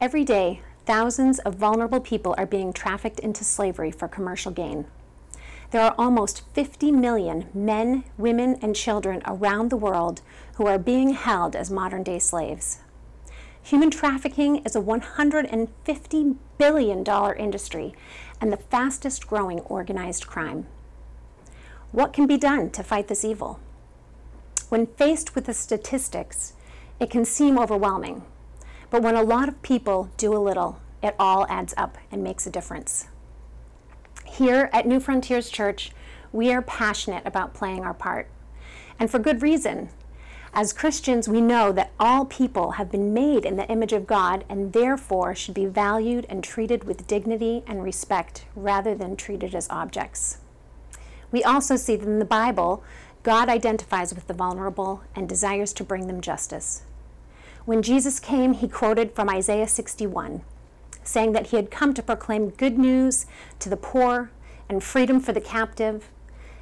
Every day, thousands of vulnerable people are being trafficked into slavery for commercial gain. There are almost 50 million men, women, and children around the world who are being held as modern day slaves. Human trafficking is a $150 billion industry and the fastest growing organized crime. What can be done to fight this evil? When faced with the statistics, it can seem overwhelming. But when a lot of people do a little, it all adds up and makes a difference. Here at New Frontiers Church, we are passionate about playing our part. And for good reason. As Christians, we know that all people have been made in the image of God and therefore should be valued and treated with dignity and respect rather than treated as objects. We also see that in the Bible, God identifies with the vulnerable and desires to bring them justice. When Jesus came, he quoted from Isaiah 61, saying that he had come to proclaim good news to the poor and freedom for the captive.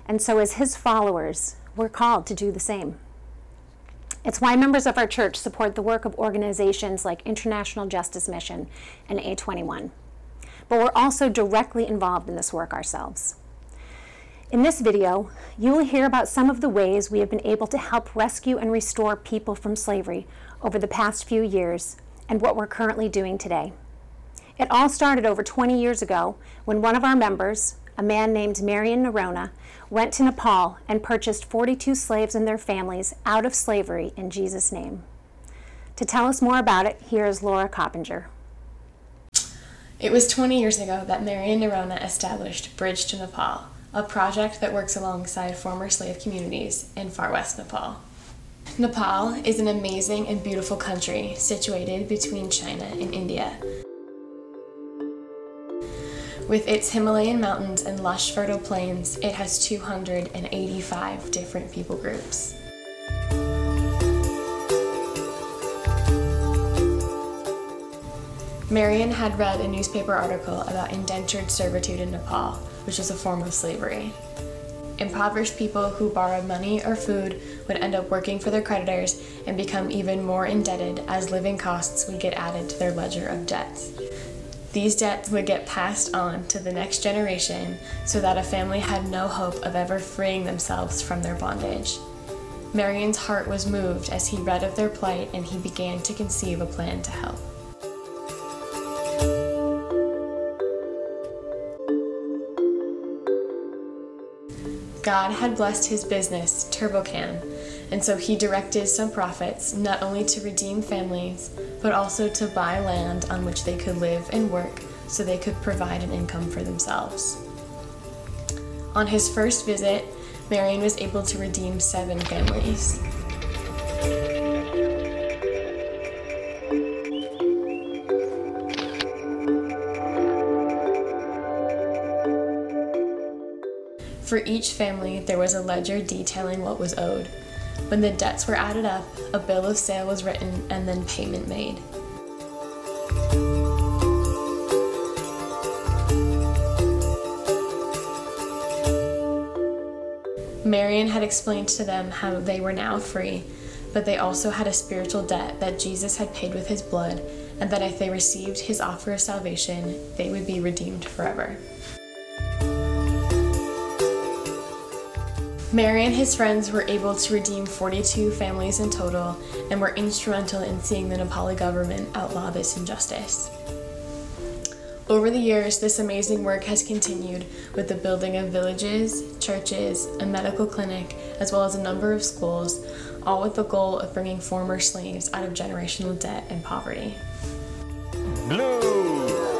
And so, as his followers, we're called to do the same. It's why members of our church support the work of organizations like International Justice Mission and A21. But we're also directly involved in this work ourselves. In this video, you will hear about some of the ways we have been able to help rescue and restore people from slavery over the past few years and what we're currently doing today. It all started over 20 years ago when one of our members, a man named Marion Narona, went to Nepal and purchased 42 slaves and their families out of slavery in Jesus' name. To tell us more about it, here is Laura Coppinger. It was 20 years ago that Marion Narona established Bridge to Nepal, a project that works alongside former slave communities in far west Nepal. Nepal is an amazing and beautiful country situated between China and India. With its Himalayan mountains and lush fertile plains, it has 285 different people groups. Marion had read a newspaper article about indentured servitude in Nepal, which is a form of slavery. Impoverished people who borrowed money or food would end up working for their creditors and become even more indebted as living costs would get added to their ledger of debts. These debts would get passed on to the next generation so that a family had no hope of ever freeing themselves from their bondage. Marion's heart was moved as he read of their plight and he began to conceive a plan to help. God had blessed his business, TurboCan, and so he directed some profits not only to redeem families, but also to buy land on which they could live and work so they could provide an income for themselves. On his first visit, Marion was able to redeem seven families. For each family, there was a ledger detailing what was owed. When the debts were added up, a bill of sale was written and then payment made. Marion had explained to them how they were now free, but they also had a spiritual debt that Jesus had paid with his blood, and that if they received his offer of salvation, they would be redeemed forever. Marion his friends were able to redeem 42 families in total and were instrumental in seeing the Nepali government outlaw this injustice. Over the years, this amazing work has continued with the building of villages, churches, a medical clinic, as well as a number of schools, all with the goal of bringing former slaves out of generational debt and poverty. Blue,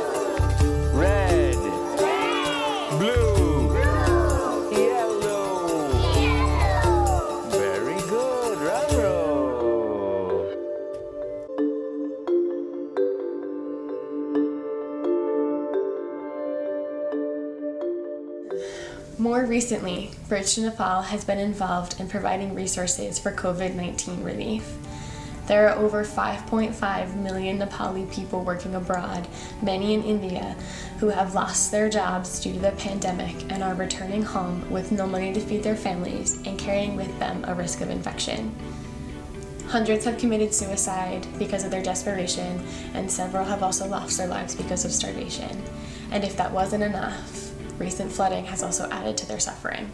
recently, Bridge to Nepal has been involved in providing resources for COVID 19 relief. There are over 5.5 million Nepali people working abroad, many in India, who have lost their jobs due to the pandemic and are returning home with no money to feed their families and carrying with them a risk of infection. Hundreds have committed suicide because of their desperation, and several have also lost their lives because of starvation. And if that wasn't enough, recent flooding has also added to their suffering.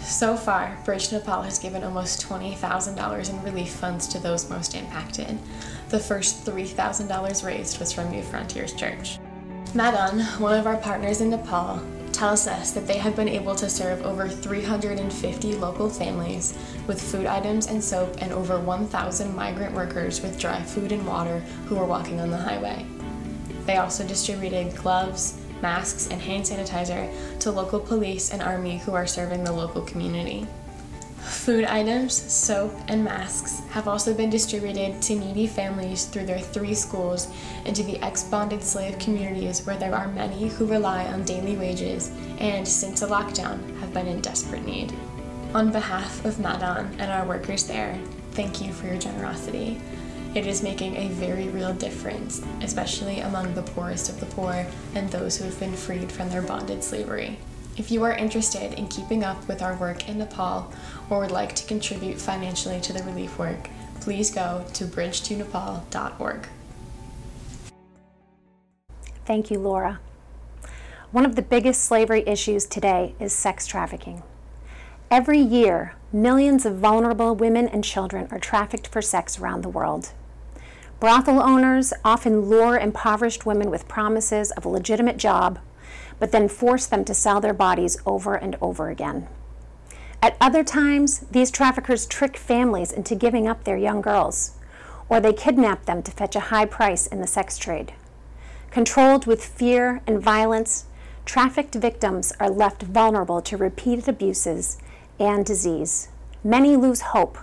So far, Bridge Nepal has given almost $20,000 in relief funds to those most impacted. The first $3,000 raised was from New Frontiers Church. Madan, one of our partners in Nepal, tells us that they have been able to serve over 350 local families with food items and soap and over 1,000 migrant workers with dry food and water who were walking on the highway. They also distributed gloves, masks, and hand sanitizer to local police and army who are serving the local community. Food items, soap, and masks have also been distributed to needy families through their three schools and to the ex bonded slave communities where there are many who rely on daily wages and, since the lockdown, have been in desperate need. On behalf of Madan and our workers there, thank you for your generosity. It is making a very real difference, especially among the poorest of the poor and those who have been freed from their bonded slavery. If you are interested in keeping up with our work in Nepal or would like to contribute financially to the relief work, please go to bridgetonepal.org. Thank you, Laura. One of the biggest slavery issues today is sex trafficking. Every year, millions of vulnerable women and children are trafficked for sex around the world. Brothel owners often lure impoverished women with promises of a legitimate job, but then force them to sell their bodies over and over again. At other times, these traffickers trick families into giving up their young girls, or they kidnap them to fetch a high price in the sex trade. Controlled with fear and violence, trafficked victims are left vulnerable to repeated abuses and disease. Many lose hope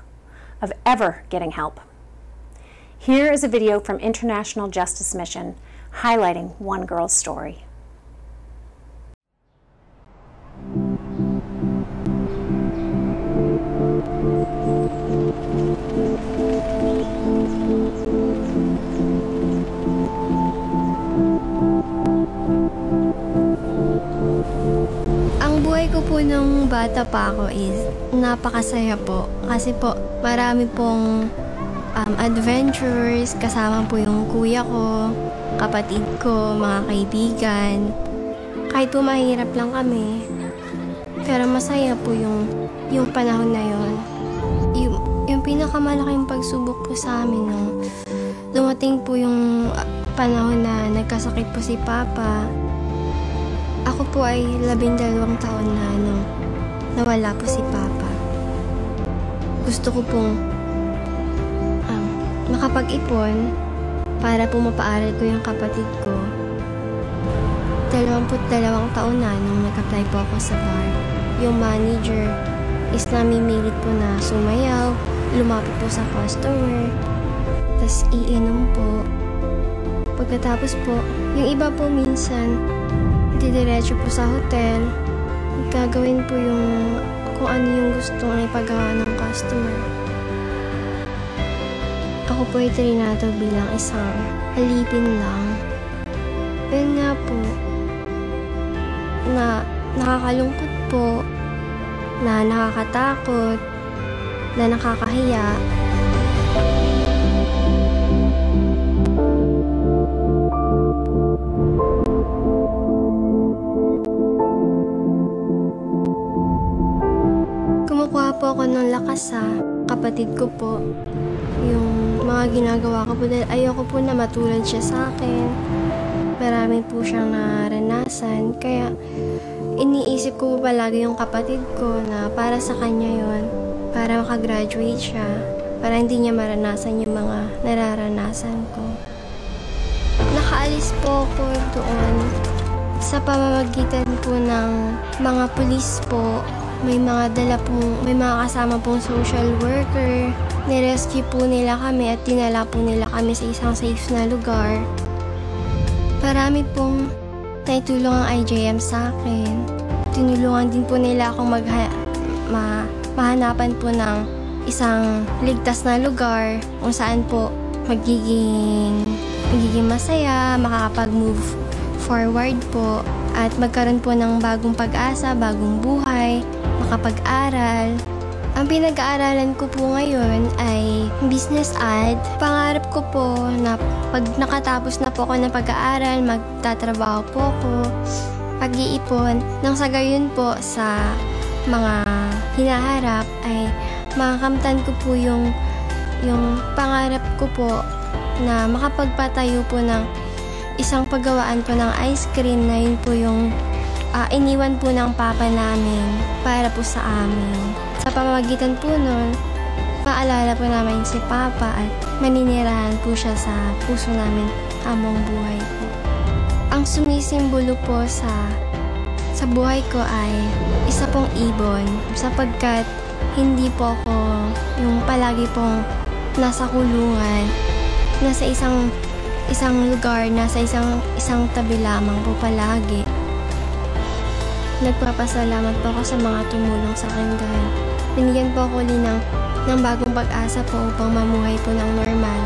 of ever getting help. Here is a video from International Justice Mission highlighting one girl's story. Buhay ko po nung bata pa ako is napakasaya po. Kasi po marami pong um, adventures, kasama po yung kuya ko, kapatid ko, mga kaibigan. Kahit po mahirap lang kami, pero masaya po yung, yung panahon na yon. Yung, yung pinakamalaking pagsubok po sa amin nung dumating po yung ah, panahon na nagkasakit po si Papa. Ako po ay labindalawang taon na nung nawala po si Papa. Gusto ko pong makapag-ipon para po ko yung kapatid ko. Dalawamput dalawang taon na nung nag-apply po ako sa bar. Yung manager is namimilit po na sumayaw, lumapit po sa customer, tas iinom po. Pagkatapos po, yung iba po minsan, didiretso po sa hotel, gagawin po yung kung ano yung gustong ipagawa ng customer. Ako po ay trinato bilang isang alipin lang. Yun nga po, na nakakalungkot po, na nakakatakot, na nakakahiya. Kumukuha po ako ng lakas sa kapatid ko po. Yung mga ginagawa ko po dahil ayoko po na matulad siya sa akin. Marami po siyang naranasan. Kaya iniisip ko po palagi yung kapatid ko na para sa kanya yon Para makagraduate siya. Para hindi niya maranasan yung mga nararanasan ko. Nakaalis po ako doon sa pamamagitan po ng mga pulis po may mga dala pong, may mga kasama pong social worker. Nirescue po nila kami at dinala po nila kami sa isang safe na lugar. Marami pong naitulong ang IJM sa akin. Tinulungan din po nila akong magha ma mahanapan po ng isang ligtas na lugar kung saan po magiging magiging masaya, makakapag-move forward po at magkaroon po ng bagong pag-asa, bagong buhay, makapag-aral. Ang pinag-aaralan ko po ngayon ay business ad. Pangarap ko po na pag nakatapos na po ako ng pag-aaral, magtatrabaho po ako, pag-iipon. Nang sa gayon po sa mga hinaharap ay makakamtan ko po yung, yung pangarap ko po na makapagpatayo po ng isang paggawaan po ng ice cream na yun po yung ah, iniwan po ng papa namin para po sa amin. Sa pamamagitan po nun, paalala po namin si papa at maninirahan po siya sa puso namin among buhay po. Ang sumisimbolo po sa sa buhay ko ay isa pong ibon sapagkat hindi po ako yung palagi pong nasa kulungan, nasa isang isang lugar, nasa isang isang tabi lamang po palagi. Nagpapasalamat po ako sa mga tumulong sa akin dahil binigyan po ako uli ng, ng bagong pag-asa po upang mamuhay po ng normal.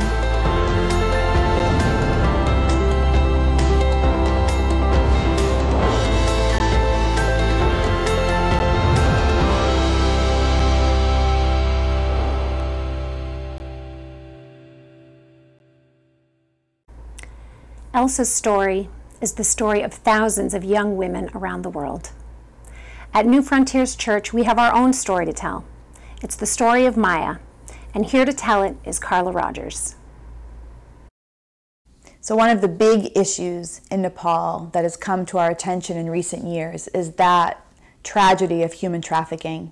Elsa's story is the story of thousands of young women around the world. At New Frontiers Church, we have our own story to tell. It's the story of Maya, and here to tell it is Carla Rogers. So, one of the big issues in Nepal that has come to our attention in recent years is that tragedy of human trafficking.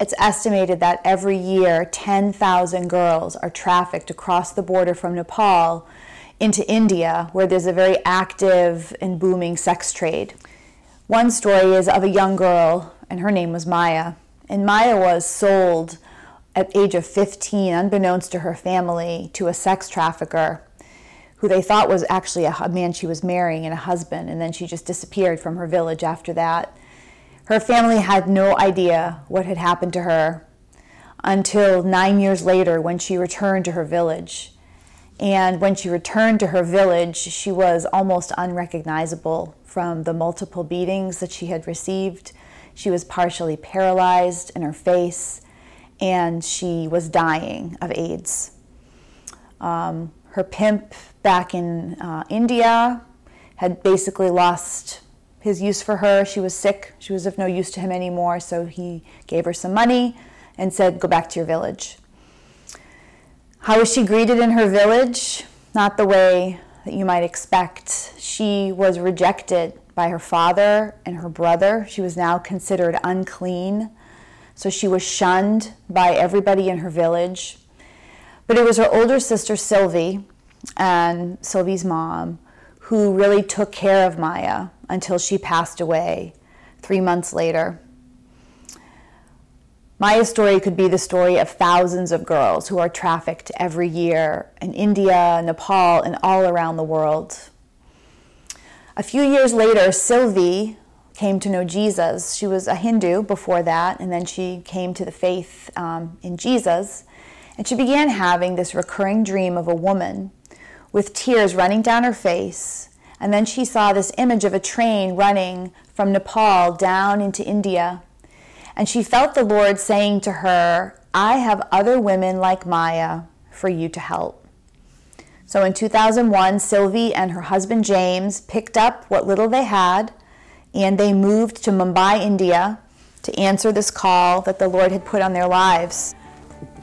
It's estimated that every year 10,000 girls are trafficked across the border from Nepal into India, where there's a very active and booming sex trade. One story is of a young girl, and her name was Maya. And Maya was sold at age of 15, unbeknownst to her family, to a sex trafficker who they thought was actually a, man she was marrying and a husband, and then she just disappeared from her village after that. Her family had no idea what had happened to her until nine years later when she returned to her village. And when she returned to her village, she was almost unrecognizable from the multiple beatings that she had received. She was partially paralyzed in her face, and she was dying of AIDS. Um, her pimp back in uh, India had basically lost his use for her. She was sick, she was of no use to him anymore, so he gave her some money and said, Go back to your village. How was she greeted in her village? Not the way that you might expect. She was rejected by her father and her brother. She was now considered unclean. So she was shunned by everybody in her village. But it was her older sister, Sylvie, and Sylvie's mom, who really took care of Maya until she passed away three months later. Maya's story could be the story of thousands of girls who are trafficked every year in India, Nepal, and all around the world. A few years later, Sylvie came to know Jesus. She was a Hindu before that, and then she came to the faith um, in Jesus. And she began having this recurring dream of a woman with tears running down her face. And then she saw this image of a train running from Nepal down into India. And she felt the Lord saying to her, I have other women like Maya for you to help. So in 2001, Sylvie and her husband James picked up what little they had and they moved to Mumbai, India to answer this call that the Lord had put on their lives.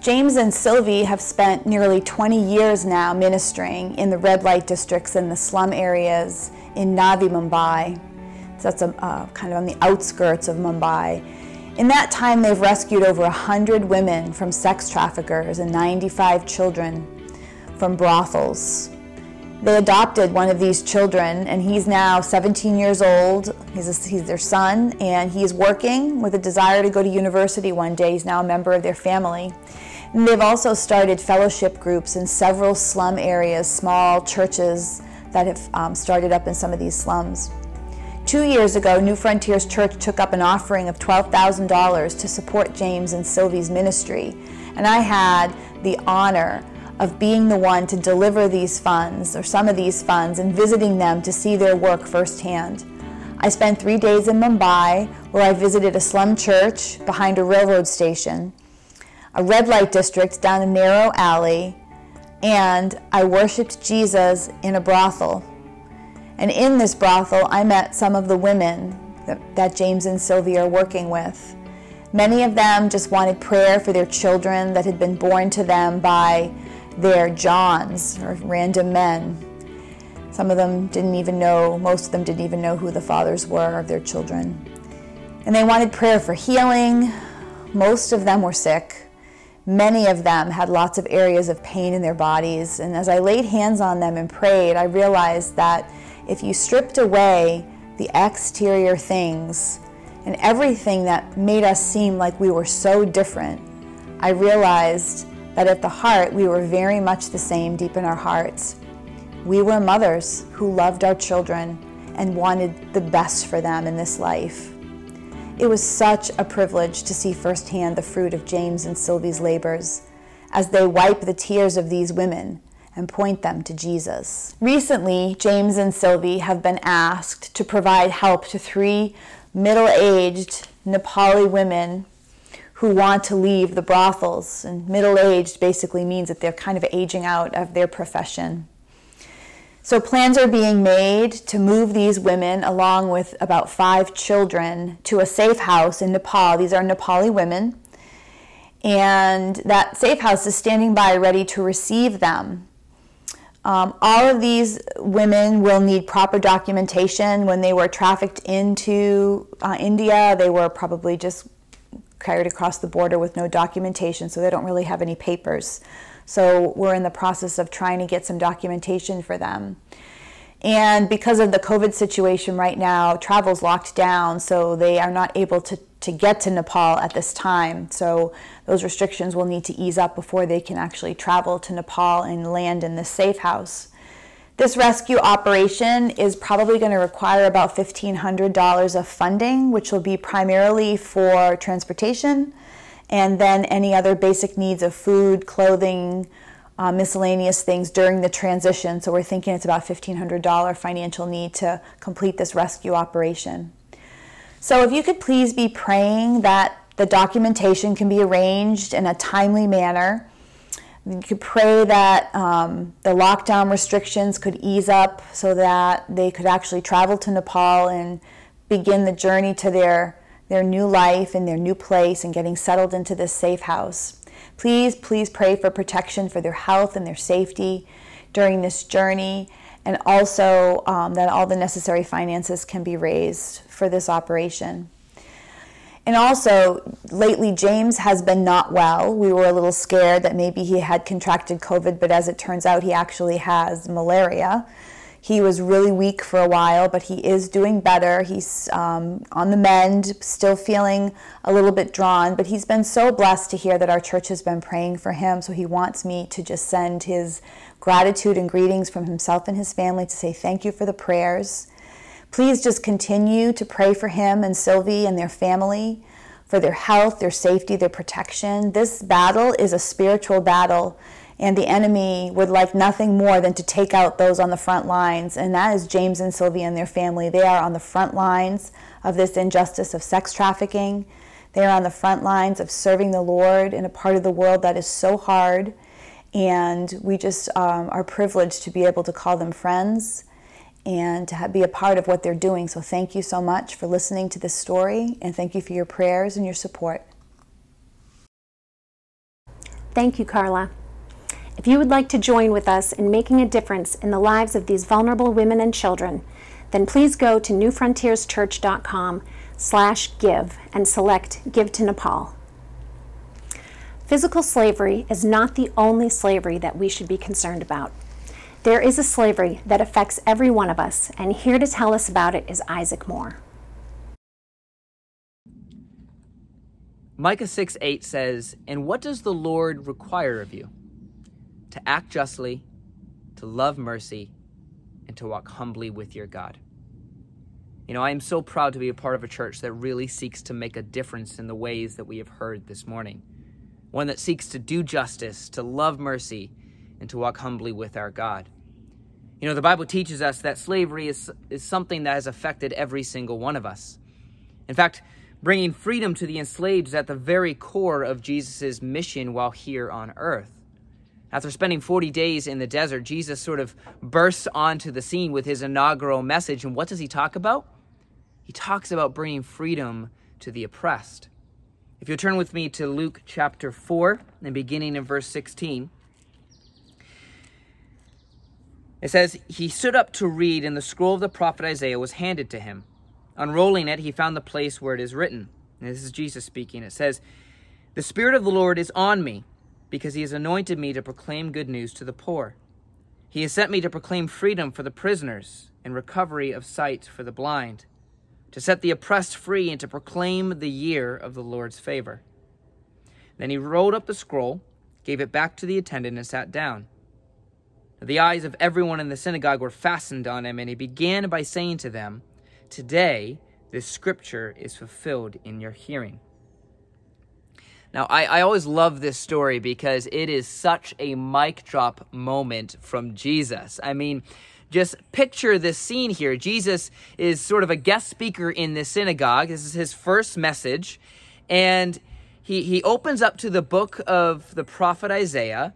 James and Sylvie have spent nearly 20 years now ministering in the red light districts and the slum areas in Navi, Mumbai. So that's a, uh, kind of on the outskirts of Mumbai. In that time, they've rescued over 100 women from sex traffickers and 95 children from brothels. They adopted one of these children, and he's now 17 years old. He's, a, he's their son, and he's working with a desire to go to university one day. He's now a member of their family. And they've also started fellowship groups in several slum areas, small churches that have um, started up in some of these slums. Two years ago, New Frontiers Church took up an offering of $12,000 to support James and Sylvie's ministry. And I had the honor of being the one to deliver these funds, or some of these funds, and visiting them to see their work firsthand. I spent three days in Mumbai where I visited a slum church behind a railroad station. a red light district down a narrow alley, and I worshiped Jesus in a brothel. And in this brothel, I met some of the women that, James and Sylvia are working with. Many of them just wanted prayer for their children that had been born to them by their Johns or random men. Some of them didn't even know, most of them didn't even know who the fathers were of their children. And they wanted prayer for healing. Most of them were sick. Many of them had lots of areas of pain in their bodies. And as I laid hands on them and prayed, I realized that if you stripped away the exterior things and everything that made us seem like we were so different, I realized that at the heart we were very much the same deep in our hearts. We were mothers who loved our children and wanted the best for them in this life. It was such a privilege to see firsthand the fruit of James and Sylvie's labors as they wipe the tears of these women and point them to Jesus. Recently, James and Sylvie have been asked to provide help to three middle aged Nepali women who want to leave the brothels. And middle aged basically means that they're kind of aging out of their profession. So, plans are being made to move these women, along with about five children, to a safe house in Nepal. These are Nepali women. And that safe house is standing by ready to receive them. Um, all of these women will need proper documentation. When they were trafficked into uh, India, they were probably just carried across the border with no documentation, so they don't really have any papers. So we're in the process of trying to get some documentation for them. And because of the COVID situation right now, travel's locked down, so they are not able to, to get to Nepal at this time. So those restrictions will need to ease up before they can actually travel to Nepal and land in this safe house. This rescue operation is probably going to require about $1,500 of funding, which will be primarily for transportation and then any other basic needs of food, clothing, uh, miscellaneous things during the transition. So we're thinking it's about $1,500 financial need to complete this rescue operation. So if you could please be praying that the documentation can be arranged in a timely manner. You could pray that um, the lockdown restrictions could ease up so that they could actually travel to Nepal and begin the journey to their, their new life and their new place and getting settled into this safe house. Please, please pray for protection for their health and their safety during this journey, and also um, that all the necessary finances can be raised for this operation. And also, lately, James has been not well. We were a little scared that maybe he had contracted COVID, but as it turns out, he actually has malaria. He was really weak for a while, but he is doing better. He's um, on the mend, still feeling a little bit drawn, but he's been so blessed to hear that our church has been praying for him. So he wants me to just send his gratitude and greetings from himself and his family to say thank you for the prayers. Please just continue to pray for him and Sylvie and their family, for their health, their safety, their protection. This battle is a spiritual battle and the enemy would like nothing more than to take out those on the front lines, and that is James and Sylvia and their family. They are on the front lines of this injustice of sex trafficking. They are on the front lines of serving the Lord in a part of the world that is so hard, and we just um, are privileged to be able to call them friends and to be a part of what they're doing. So, thank you so much for listening to this story, and thank you for your prayers and your support. Thank you, Carla. If you would like to join with us in making a difference in the lives of these vulnerable women and children, then please go to newfrontierschurch.com slash give and select Give to Nepal. Physical slavery is not the only slavery that we should be concerned about. There is a slavery that affects every one of us, and here to tell us about it is Isaac Moore. Micah 6 8 says, And what does the Lord require of you? To act justly, to love mercy, and to walk humbly with your God. You know, I am so proud to be a part of a church that really seeks to make a difference in the ways that we have heard this morning. One that seeks to do justice, to love mercy, and to walk humbly with our God. You know, the Bible teaches us that slavery is, is something that has affected every single one of us. In fact, Bringing freedom to the enslaved is at the very core of Jesus' mission while here on earth. After spending 40 days in the desert, Jesus sort of bursts onto the scene with his inaugural message. And what does he talk about? He talks about bringing freedom to the oppressed. If you'll turn with me to Luke chapter 4 and beginning in verse 16. It says, He stood up to read, and the scroll of the prophet Isaiah was handed to him. Unrolling it, he found the place where it is written. And this is Jesus speaking. It says, The Spirit of the Lord is on me, because he has anointed me to proclaim good news to the poor. He has sent me to proclaim freedom for the prisoners and recovery of sight for the blind, to set the oppressed free and to proclaim the year of the Lord's favor. Then he rolled up the scroll, gave it back to the attendant, and sat down. The eyes of everyone in the synagogue were fastened on him, and he began by saying to them, Today, this scripture is fulfilled in your hearing. Now, I, I always love this story because it is such a mic drop moment from Jesus. I mean, just picture this scene here. Jesus is sort of a guest speaker in this synagogue. This is his first message. And he, he opens up to the book of the prophet Isaiah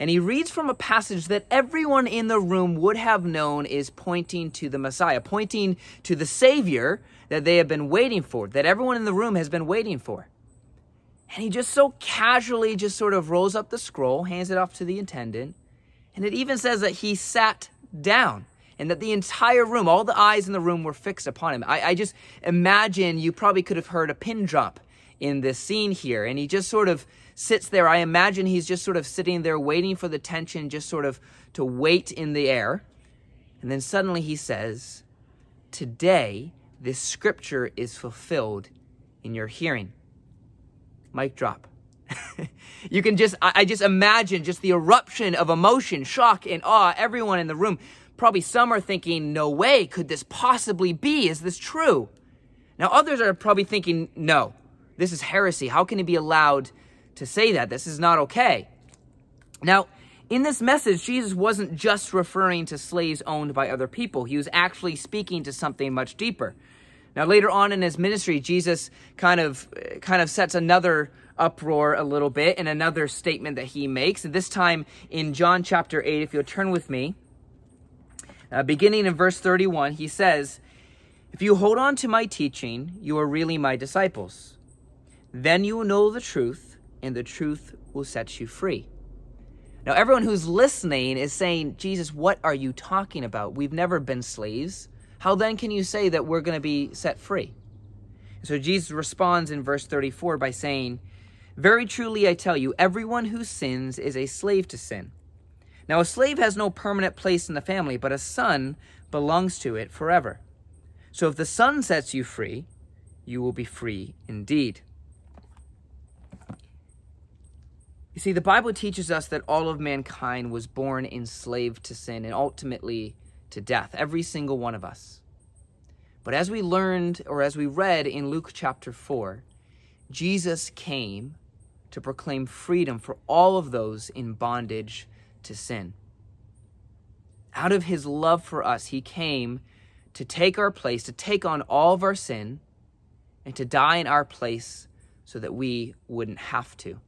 and he reads from a passage that everyone in the room would have known is pointing to the Messiah, pointing to the Savior that they have been waiting for, that everyone in the room has been waiting for. And he just so casually just sort of rolls up the scroll, hands it off to the attendant, and it even says that he sat down and that the entire room, all the eyes in the room were fixed upon him. I, I just imagine you probably could have heard a pin drop in this scene here. And he just sort of sits there. I imagine he's just sort of sitting there waiting for the tension, just sort of to wait in the air. And then suddenly he says, Today, this scripture is fulfilled in your hearing. Mic drop. you can just, I, I just imagine just the eruption of emotion, shock, and awe. Everyone in the room, probably some are thinking, No way, could this possibly be? Is this true? Now, others are probably thinking, No, this is heresy. How can he be allowed to say that. This is not okay. Now, in this message, Jesus wasn't just referring to slaves owned by other people, he was actually speaking to something much deeper. Now, later on in his ministry, Jesus kind of, kind of sets another uproar a little bit in another statement that he makes. And this time in John chapter 8, if you'll turn with me, uh, beginning in verse 31, he says, If you hold on to my teaching, you are really my disciples. Then you will know the truth, and the truth will set you free. Now, everyone who's listening is saying, Jesus, what are you talking about? We've never been slaves. How then can you say that we're going to be set free? So Jesus responds in verse 34 by saying, Very truly I tell you, everyone who sins is a slave to sin. Now, a slave has no permanent place in the family, but a son belongs to it forever. So if the son sets you free, you will be free indeed. You see, the Bible teaches us that all of mankind was born enslaved to sin and ultimately to death, every single one of us. But as we learned, or as we read in Luke chapter 4, Jesus came to proclaim freedom for all of those in bondage to sin. Out of his love for us, he came to take our place, to take on all of our sin, and to die in our place so that we wouldn't have to.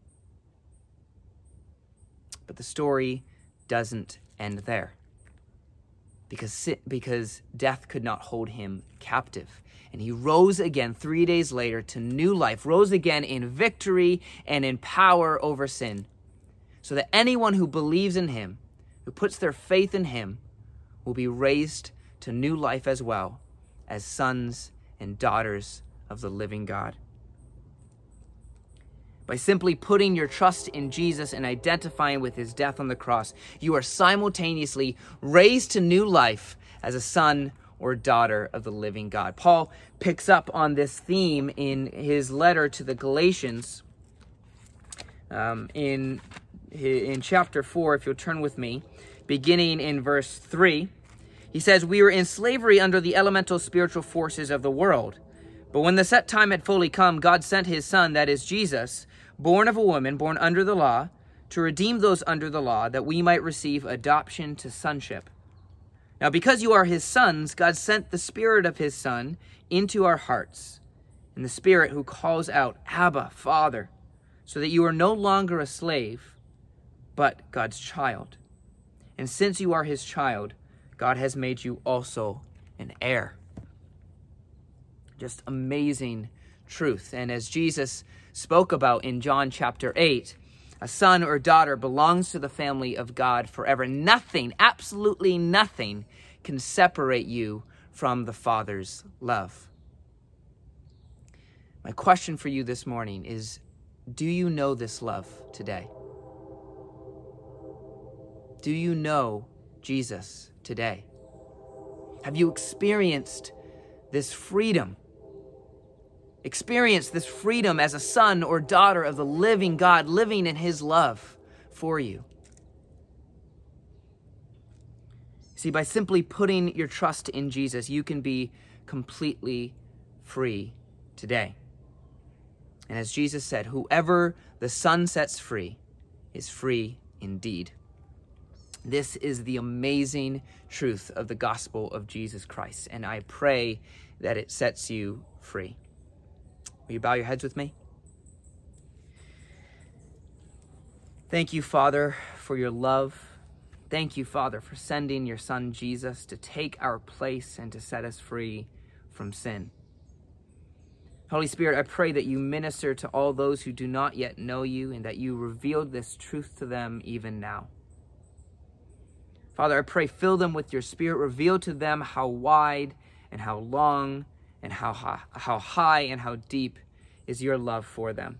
But the story doesn't end there. Because, because death could not hold him captive. And he rose again three days later to new life, rose again in victory and in power over sin. So that anyone who believes in him, who puts their faith in him, will be raised to new life as well as sons and daughters of the living God by simply putting your trust in Jesus and identifying with his death on the cross, you are simultaneously raised to new life as a son or daughter of the living God. Paul picks up on this theme in his letter to the Galatians um, in, in chapter 4, if you'll turn with me, beginning in verse 3. He says, We were in slavery under the elemental spiritual forces of the world. But when the set time had fully come, God sent his Son, that is Jesus born of a woman, born under the law, to redeem those under the law, that we might receive adoption to sonship. Now, because you are his sons, God sent the Spirit of his Son into our hearts, and the Spirit who calls out, Abba, Father, so that you are no longer a slave, but God's child. And since you are his child, God has made you also an heir. Just amazing truth. And as Jesus spoke about in John chapter 8, a son or daughter belongs to the family of God forever. Nothing, absolutely nothing, can separate you from the Father's love. My question for you this morning is Do you know this love today? Do you know Jesus today? Have you experienced this freedom? Experienced this freedom as a son or daughter of the living God, living in his love for you. See, by simply putting your trust in Jesus, you can be completely free today. And as Jesus said, whoever the Son sets free is free indeed. This is the amazing truth of the gospel of Jesus Christ, and I pray that it sets you free. Will you bow your heads with me? Thank you, Father, for your love. Thank you, Father, for sending your Son Jesus to take our place and to set us free from sin. Holy Spirit, I pray that you minister to all those who do not yet know you and that you reveal this truth to them even now. Father, I pray, fill them with your Spirit, reveal to them how wide and how long and how high, how high and how deep is your love for them.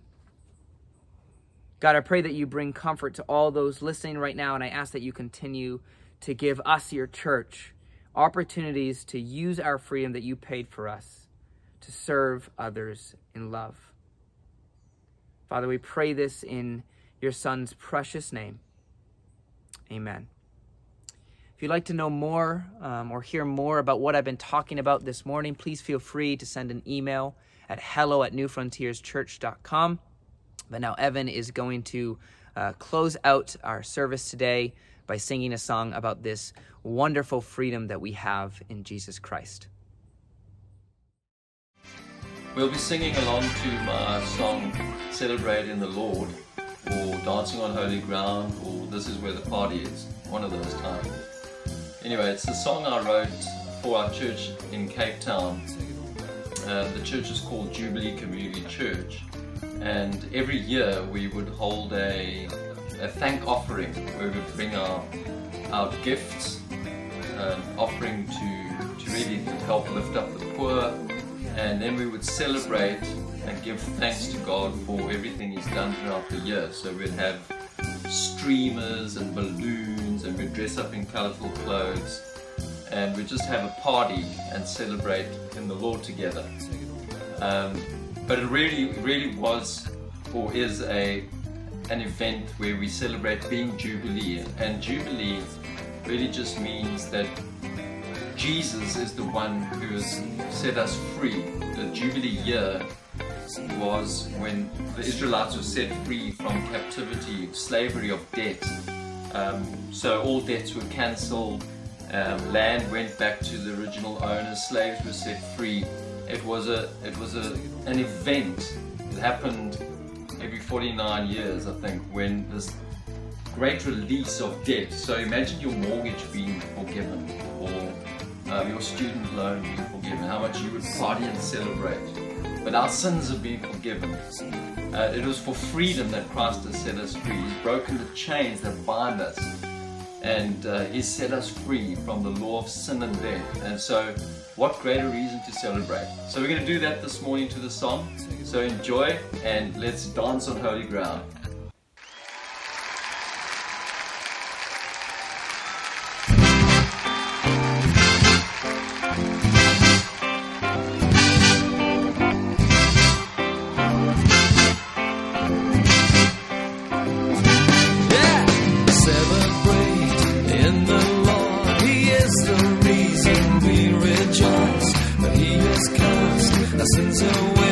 God, I pray that you bring comfort to all those listening right now, and I ask that you continue to give us, your church, opportunities to use our freedom that you paid for us to serve others in love. Father, we pray this in your Son's precious name. Amen. If you'd like to know more um, or hear more about what I've been talking about this morning, please feel free to send an email at hello at newfrontierschurch.com. But now Evan is going to uh, close out our service today by singing a song about this wonderful freedom that we have in Jesus Christ. We'll be singing along to my song Celebrating the Lord, or Dancing on Holy Ground, or This is Where the Party Is, one of those times. Anyway, it's a song I wrote for our church in Cape Town. Uh, the church is called Jubilee Community Church, and every year we would hold a, a thank offering where we would bring our, our gifts, an offering to, to really help lift up the poor, and then we would celebrate and give thanks to God for everything He's done throughout the year. So we'd have streamers and balloons, we'd dress up in colorful clothes, and we'd just have a party and celebrate in the Lord together. Um, but it really, really was or is a an event where we celebrate being Jubilee, and Jubilee really just means that Jesus is the one who has set us free. The Jubilee year was when the Israelites were set free from captivity, slavery of debt. Um, so all debts were cancelled, um, land went back to the original owners, slaves were set free. It was a it was a an event. It happened every 49 years, I think, when this great release of debt. So imagine your mortgage being forgiven or um, your student loan being forgiven, how much you would party and celebrate. But our sins have been forgiven. Uh, it was for freedom that Christ has set us free. He's broken the chains that bind us. And uh, He's set us free from the law of sin and death. And so, what greater reason to celebrate? So, we're going to do that this morning to the song. So, enjoy and let's dance on holy ground. Our away,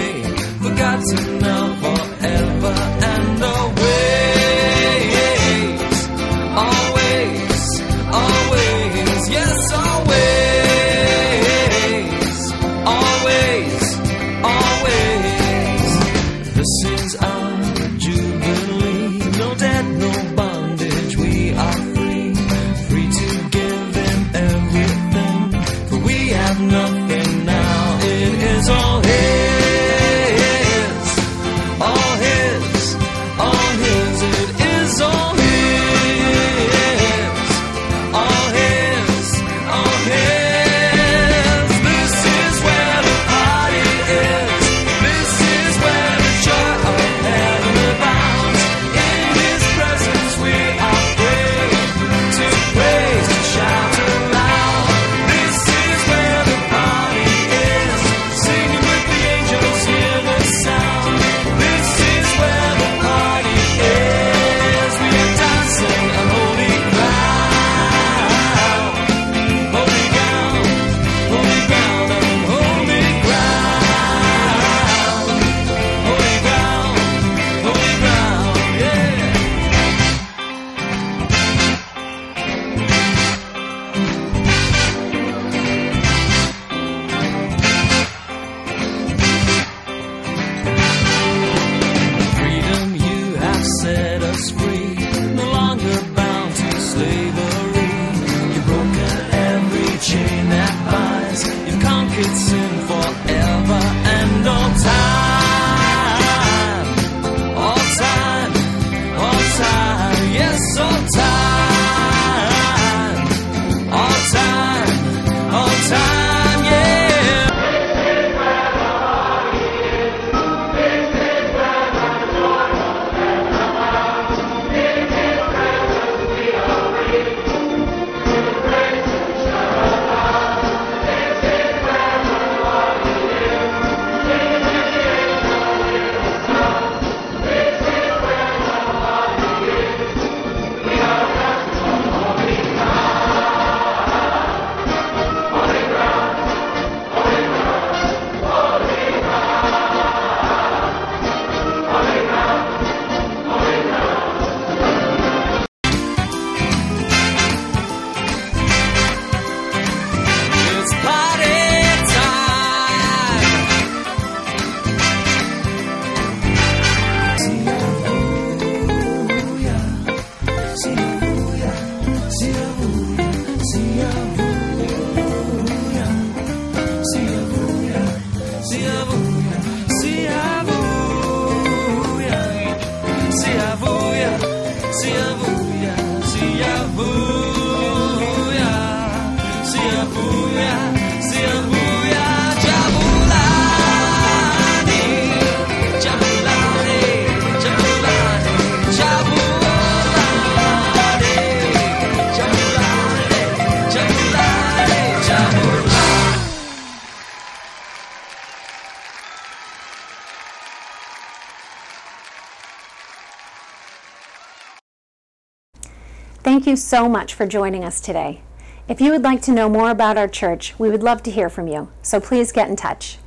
Thank you so much for joining us today. If you would like to know more about our church, we would love to hear from you, so please get in touch.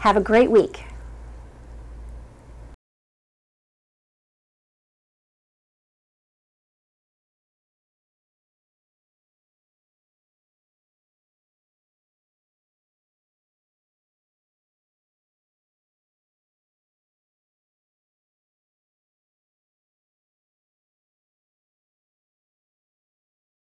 Have a great week.